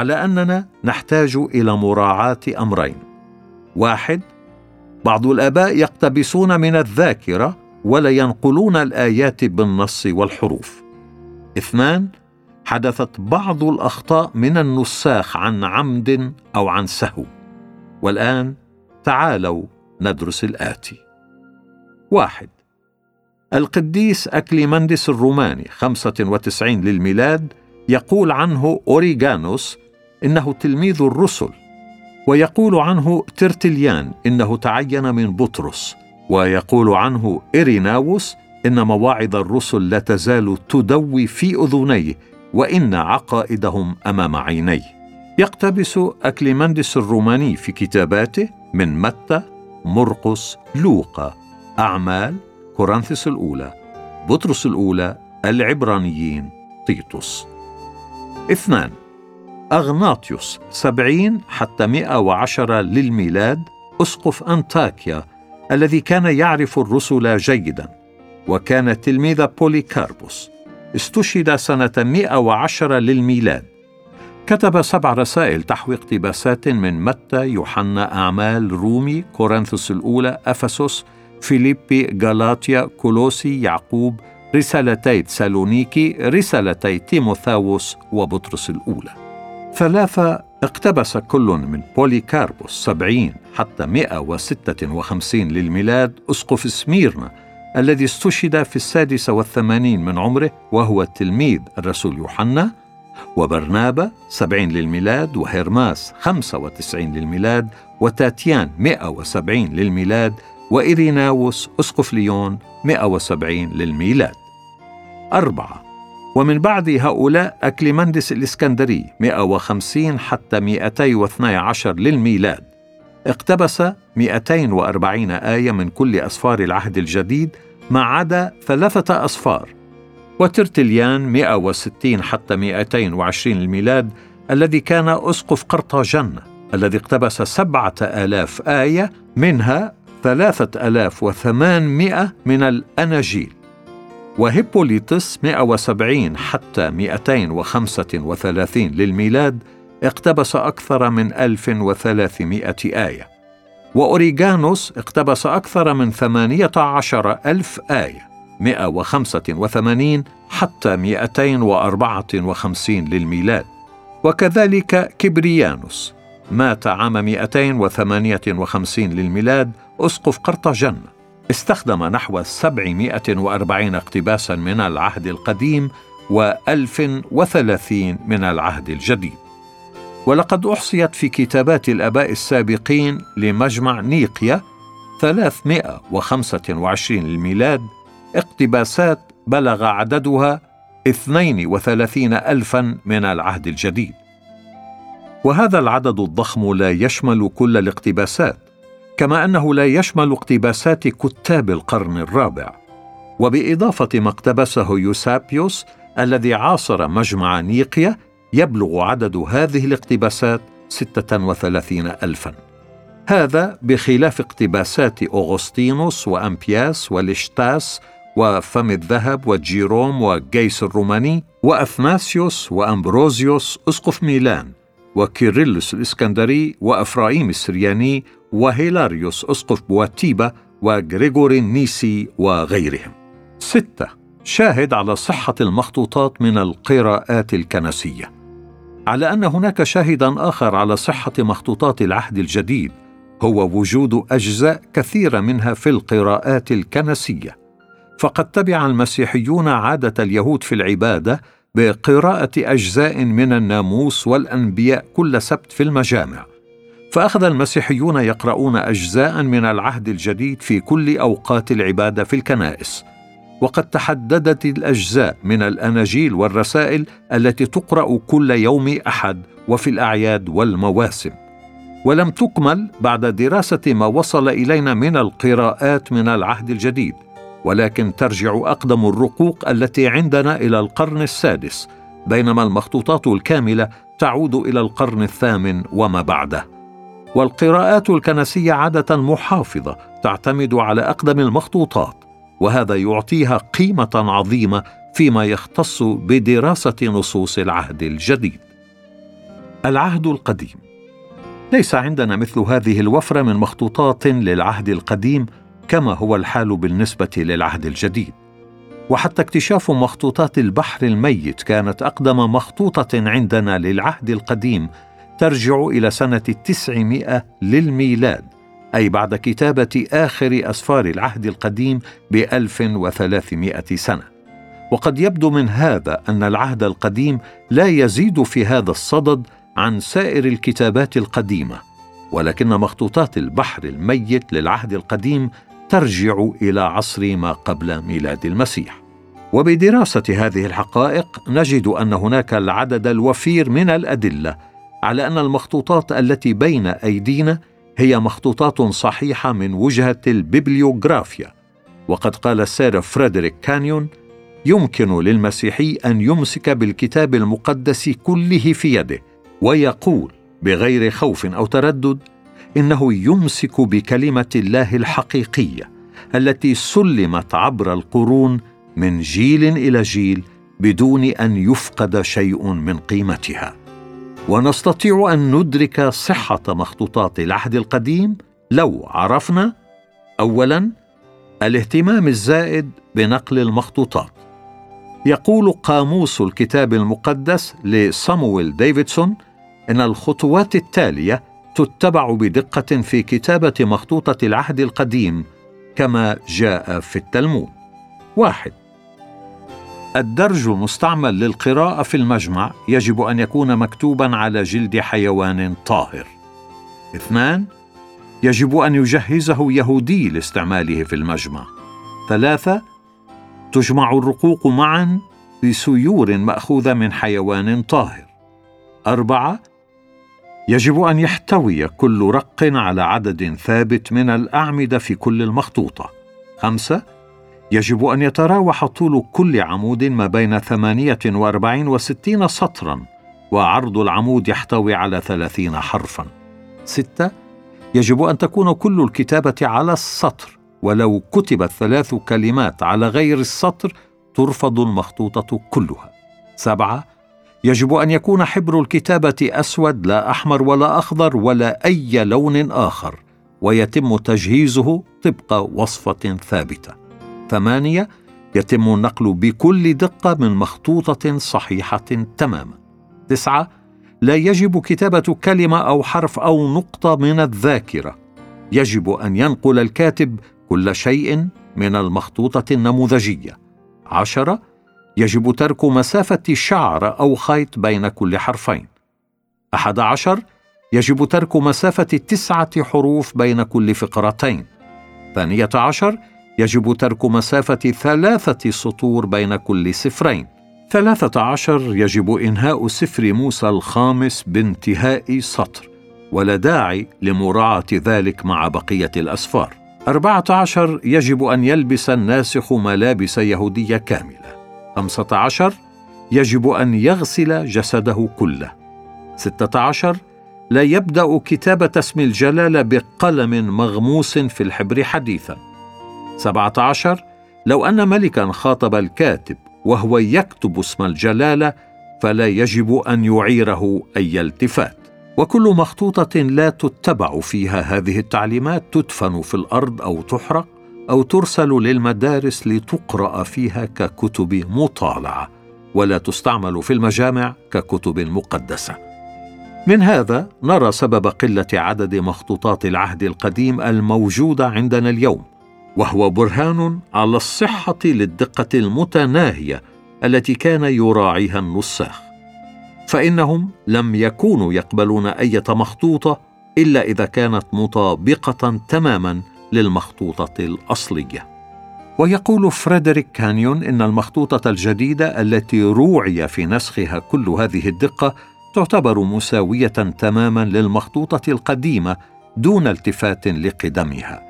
على أننا نحتاج إلى مراعاة أمرين. واحد بعض الآباء يقتبسون من الذاكرة ولا ينقلون الآيات بالنص والحروف. اثنان حدثت بعض الأخطاء من النساخ عن عمد أو عن سهو. والآن تعالوا ندرس الآتي. واحد القديس أكليمندس الروماني 95 للميلاد يقول عنه أوريغانوس إنه تلميذ الرسل ويقول عنه ترتليان إنه تعين من بطرس ويقول عنه إريناوس إن مواعظ الرسل لا تزال تدوي في أذنيه وإن عقائدهم أمام عينيه. يقتبس أكليمندس الروماني في كتاباته من متى مرقس لوقا أعمال كورنثس الأولى بطرس الأولى العبرانيين تيتوس. اثنان أغناطيوس سبعين حتى مئة وعشرة للميلاد أسقف أنطاكيا الذي كان يعرف الرسل جيدا وكان تلميذ بوليكاربوس. استشهد سنة 110 للميلاد. كتب سبع رسائل تحوي اقتباسات من متى يوحنا أعمال رومي كورنثوس الأولى أفسس فيليبي غالاطيا كولوسي يعقوب رسالتي سالونيكي رسالتي تيموثاوس وبطرس الأولى. ثلاثة اقتبس كل من بوليكاربوس سبعين حتى مئة وستة وخمسين للميلاد أسقف سميرنا الذي استشهد في السادسة والثمانين من عمره وهو تلميذ الرسول يوحنا وبرنابا سبعين للميلاد وهرماس خمسة وتسعين للميلاد وتاتيان مئة وسبعين للميلاد وإيريناوس أسقف ليون 170 للميلاد. أربعة ومن بعد هؤلاء أكليمندس الإسكندري 150 حتى 212 للميلاد. اقتبس 240 آية من كل أسفار العهد الجديد ما عدا ثلاثة أسفار وترتليان 160 حتى 220 للميلاد الذي كان أسقف قرطاجنة الذي اقتبس سبعة آلاف آية منها ثلاثة ألاف وثمانمائة من الأناجيل. وهيبوليتس 170 حتى 235 للميلاد اقتبس أكثر من 1300 آية. وأوريغانوس اقتبس أكثر من 18 ألف آية 185 حتى 254 للميلاد. وكذلك كبريانوس مات عام 258 للميلاد أسقف قرطاجنة استخدم نحو 740 اقتباسا من العهد القديم و1030 من العهد الجديد. ولقد أحصيت في كتابات الآباء السابقين لمجمع نيقيا 325 للميلاد اقتباسات بلغ عددها 32 ألفا من العهد الجديد. وهذا العدد الضخم لا يشمل كل الاقتباسات كما أنه لا يشمل اقتباسات كتاب القرن الرابع. وبإضافة ما اقتبسه يوسابيوس الذي عاصر مجمع نيقيا يبلغ عدد هذه الاقتباسات ستة وثلاثين ألفا. هذا بخلاف اقتباسات أغسطينوس وأمبياس وليشتاس وفم الذهب وجيروم وجيس الروماني وأثناسيوس وأمبروزيوس أسقف ميلان. وكيرلس الإسكندري وأفرايم السرياني وهيلاريوس أسقف بواتيبا وغريغوري النيسي وغيرهم. ستة. شاهد على صحة المخطوطات من القراءات الكنسية. على أن هناك شاهدا آخر على صحة مخطوطات العهد الجديد هو وجود أجزاء كثيرة منها في القراءات الكنسية. فقد تبع المسيحيون عادة اليهود في العبادة بقراءة أجزاء من الناموس والأنبياء كل سبت في المجامع. فأخذ المسيحيون يقرؤون أجزاء من العهد الجديد في كل أوقات العبادة في الكنائس. وقد تحددت الأجزاء من الأناجيل والرسائل التي تقرأ كل يوم أحد وفي الأعياد والمواسم. ولم تكمل بعد دراسة ما وصل إلينا من القراءات من العهد الجديد. ولكن ترجع أقدم الرقوق التي عندنا إلى القرن السادس بينما المخطوطات الكاملة تعود إلى القرن الثامن وما بعده. والقراءات الكنسية عادة محافظة تعتمد على أقدم المخطوطات وهذا يعطيها قيمة عظيمة فيما يختص بدراسة نصوص العهد الجديد. العهد القديم. ليس عندنا مثل هذه الوفرة من مخطوطات للعهد القديم كما هو الحال بالنسبة للعهد الجديد. وحتى اكتشاف مخطوطات البحر الميت كانت أقدم مخطوطة عندنا للعهد القديم ترجع إلى سنة التسعمائة للميلاد أي بعد كتابة آخر أسفار العهد القديم بألف وثلاثمائة سنة. وقد يبدو من هذا أن العهد القديم لا يزيد في هذا الصدد عن سائر الكتابات القديمة ولكن مخطوطات البحر الميت للعهد القديم ترجع إلى عصر ما قبل ميلاد المسيح. وبدراسة هذه الحقائق نجد أن هناك العدد الوفير من الأدلة على أن المخطوطات التي بين أيدينا هي مخطوطات صحيحة من وجهة الببليوغرافيا وقد قال السير فريدريك كانيون يمكن للمسيحي أن يمسك بالكتاب المقدس كله في يده ويقول بغير خوف أو تردد إنه يمسك بكلمة الله الحقيقية التي سلمت عبر القرون من جيل إلى جيل بدون أن يفقد شيء من قيمتها. ونستطيع أن ندرك صحة مخطوطات العهد القديم لو عرفنا اولا الاهتمام الزائد بنقل المخطوطات. يقول قاموس الكتاب المقدس لصامويل ديفيدسون إن الخطوات التالية تتبع بدقة في كتابة مخطوطة العهد القديم كما جاء في التلمود واحد الدرج المستعمل للقراءة في المجمع يجب أن يكون مكتوبا على جلد حيوان طاهر. اثنان يجب أن يجهزه يهودي لاستعماله في المجمع. ثلاثة تجمع الرقوق معا بسيور مأخوذة من حيوان طاهر. أربعة يجب أن يحتوي كل رق على عدد ثابت من الأعمدة في كل المخطوطة. خمسة يجب أن يتراوح طول كل عمود ما بين 48 و 60 سطرا وعرض العمود يحتوي على 30 حرفا ستة يجب أن تكون كل الكتابة على السطر ولو كتبت ثلاث كلمات على غير السطر ترفض المخطوطة كلها سبعة يجب أن يكون حبر الكتابة أسود لا أحمر ولا أخضر ولا أي لون آخر ويتم تجهيزه طبق وصفة ثابتة. ثمانية يتم النقل بكل دقة من مخطوطة صحيحة تماما. تسعة لا يجب كتابة كلمة أو حرف أو نقطة من الذاكرة. يجب أن ينقل الكاتب كل شيء من المخطوطة النموذجية. عشرة يجب ترك مسافة شعر أو خيط بين كل حرفين. أحد عشر يجب ترك مسافة تسعة حروف بين كل فقرتين. ثانية عشر يجب ترك مسافة ثلاثة سطور بين كل سفرين. ثلاثة عشر يجب إنهاء سفر موسى الخامس بانتهاء سطر ولا داعي لمراعاة ذلك مع بقية الأسفار. أربعة عشر يجب أن يلبس الناسخ ملابس يهودية كاملة. خمسة عشر يجب أن يغسل جسده كله. ستة عشر لا يبدأ كتابة اسم الجلالة بقلم مغموس في الحبر حديثاً. 17 لو أن ملكا خاطب الكاتب وهو يكتب اسم الجلالة فلا يجب أن يعيره أي التفات. وكل مخطوطة لا تتبع فيها هذه التعليمات تدفن في الأرض أو تحرق. أو ترسل للمدارس لتقرأ فيها ككتب مطالعة ولا تستعمل في المجامع ككتب مقدسة. من هذا نرى سبب قلة عدد مخطوطات العهد القديم الموجودة عندنا اليوم وهو برهان على الصحة للدقة المتناهية التي كان يراعيها النساخ. فإنهم لم يكونوا يقبلون إيه مخطوطه إلا إذا كانت مطابقة تماما للمخطوطة الأصلية. ويقول فريدريك كانيون إن المخطوطة الجديدة التي روعي في نسخها كل هذه الدقة تعتبر مساوية تماما للمخطوطة القديمة دون التفات لقدمها.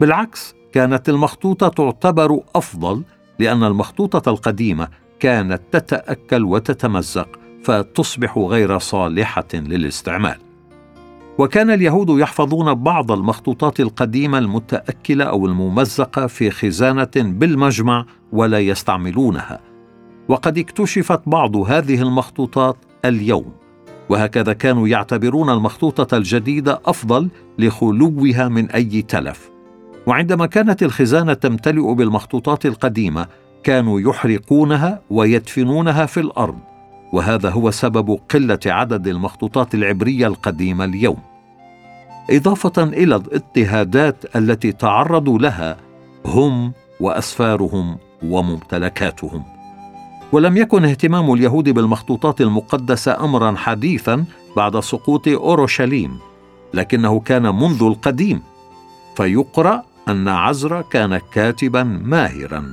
بالعكس كانت المخطوطة تعتبر أفضل لأن المخطوطة القديمة كانت تتأكل وتتمزق فتصبح غير صالحة للاستعمال. وكان اليهود يحفظون بعض المخطوطات القديمة المتأكلة أو الممزقة في خزانة بالمجمع ولا يستعملونها. وقد اكتشفت بعض هذه المخطوطات اليوم. وهكذا كانوا يعتبرون المخطوطة الجديدة أفضل لخلوها من أي تلف. وعندما كانت الخزانة تمتلئ بالمخطوطات القديمة كانوا يحرقونها ويدفنونها في الأرض. وهذا هو سبب قلة عدد المخطوطات العبرية القديمة اليوم. إضافة إلى الاضطهادات التي تعرضوا لها هم وأسفارهم وممتلكاتهم. ولم يكن اهتمام اليهود بالمخطوطات المقدسة امرا حديثا بعد سقوط أورشليم لكنه كان منذ القديم. فيقرأ أن عزرا كان كاتبا ماهرا.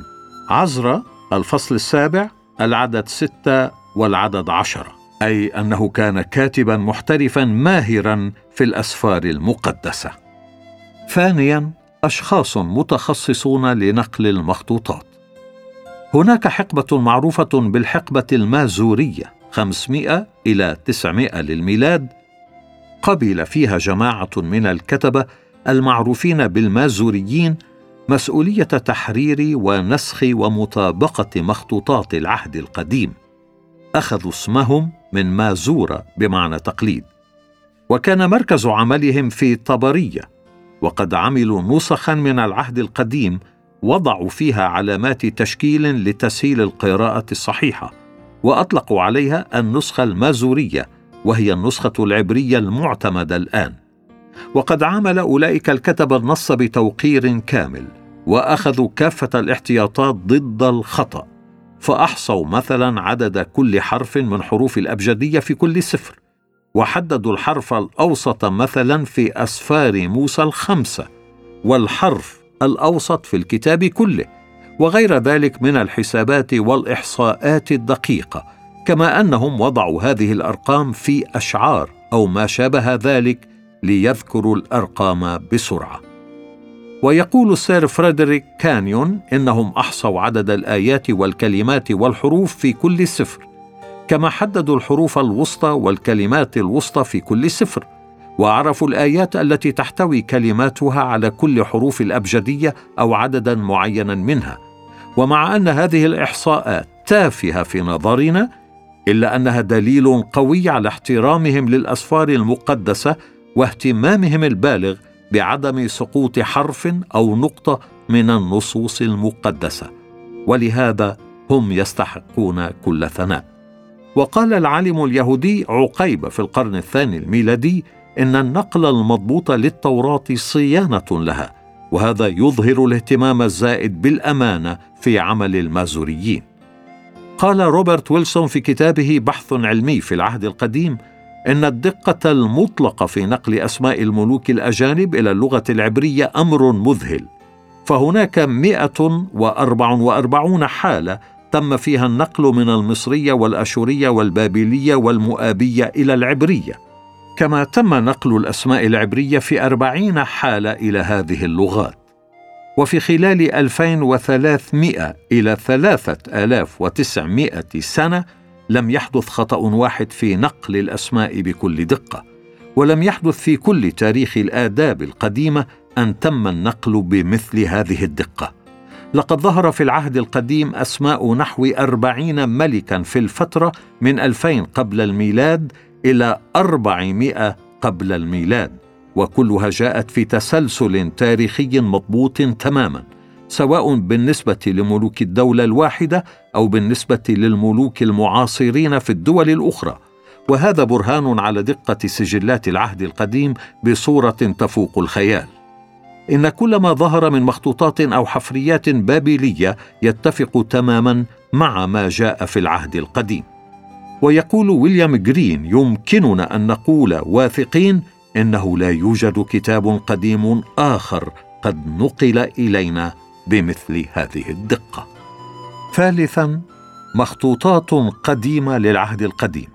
عزرا الفصل السابع العدد ستة والعدد عشره أي أنه كان كاتبا محترفا ماهرا في الأسفار المقدسة. ثانيا أشخاص متخصصون لنقل المخطوطات. هناك حقبة معروفة بالحقبة المازورية 500 إلى 900 للميلاد. قبل فيها جماعة من الكتبة المعروفين بالمازوريين مسؤولية تحرير ونسخ ومطابقة مخطوطات العهد القديم. أخذوا اسمهم من مازورة بمعنى تقليد. وكان مركز عملهم في طبرية وقد عملوا نسخا من العهد القديم وضعوا فيها علامات تشكيل لتسهيل القراءة الصحيحة وأطلقوا عليها النسخة المازورية وهي النسخة العبرية المعتمدة الآن. وقد عامل أولئك الكتبه النص بتوقير كامل وأخذوا كافة الاحتياطات ضد الخطأ. فأحصوا مثلا عدد كل حرف من حروف الأبجدية في كل سفر وحددوا الحرف الأوسط مثلا في أسفار موسى الخمسة والحرف الأوسط في الكتاب كله وغير ذلك من الحسابات والإحصاءات الدقيقة كما أنهم وضعوا هذه الأرقام في أشعار أو ما شابه ذلك ليذكروا الأرقام بسرعة. ويقول السير فريدريك كانيون إنهم أحصوا عدد الآيات والكلمات والحروف في كل سفر كما حددوا الحروف الوسطى والكلمات الوسطى في كل سفر وعرفوا الآيات التي تحتوي كلماتها على كل حروف الأبجدية أو عددا معينا منها. ومع أن هذه الاحصاءات تافهة في نظرنا إلا أنها دليل قوي على احترامهم للأسفار المقدسة واهتمامهم البالغ بعدم سقوط حرف أو نقطة من النصوص المقدسة ولهذا هم يستحقون كل ثناء. وقال العالم اليهودي عقيب في القرن الثاني الميلادي إن النقل المضبوط للتوراة صيانة لها وهذا يظهر الاهتمام الزائد بالأمانة في عمل المازوريين. قال روبرت ويلسون في كتابه بحث علمي في العهد القديم إن الدقة المطلقة في نقل أسماء الملوك الأجانب إلى اللغة العبرية أمر مذهل. فهناك 144 حالة تم فيها النقل من المصرية والأشورية والبابلية والمؤابية إلى العبرية. كما تم نقل الأسماء العبرية في أربعين حالة إلى هذه اللغات. وفي خلال 2300 إلى 3900 سنة لم يحدث خطأ واحد في نقل الأسماء بكل دقة ولم يحدث في كل تاريخ الآداب القديمة أن تم النقل بمثل هذه الدقة. لقد ظهر في العهد القديم أسماء نحو أربعين ملكا في الفترة من ألفين قبل الميلاد إلى أربعمائة قبل الميلاد وكلها جاءت في تسلسل تاريخي مضبوط تماما. سواء بالنسبة لملوك الدولة الواحدة أو بالنسبة للملوك المعاصرين في الدول الأخرى. وهذا برهان على دقة سجلات العهد القديم بصورة تفوق الخيال. إن كل ما ظهر من مخطوطات أو حفريات بابلية يتفق تماما مع ما جاء في العهد القديم. ويقول ويليام جرين يمكننا أن نقول واثقين إنه لا يوجد كتاب قديم آخر قد نقل إلينا بمثل هذه الدقة. ثالثا مخطوطات قديمة للعهد القديم.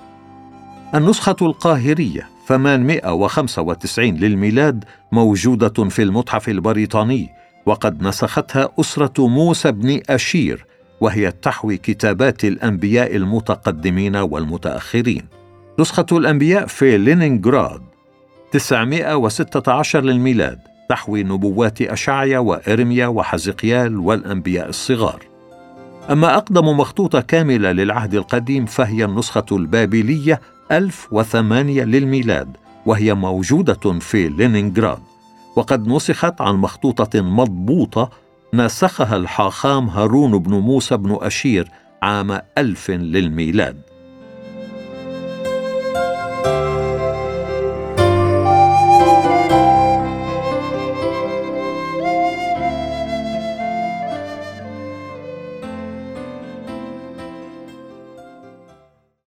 النسخة القاهرية 895 للميلاد موجودة في المتحف البريطاني وقد نسختها أسرة موسى بن أشير وهي تحوي كتابات الأنبياء المتقدمين والمتأخرين. نسخة الأنبياء في لينينغراد 916 للميلاد. تحوي نبوات أشعيا وإرميا وحزقيال والأنبياء الصغار. أما أقدم مخطوطة كاملة للعهد القديم فهي النسخة البابلية 1008 للميلاد وهي موجودة في لينينغراد. وقد نسخت عن مخطوطة مضبوطة نسخها الحاخام هارون بن موسى بن أشير عام ألف للميلاد.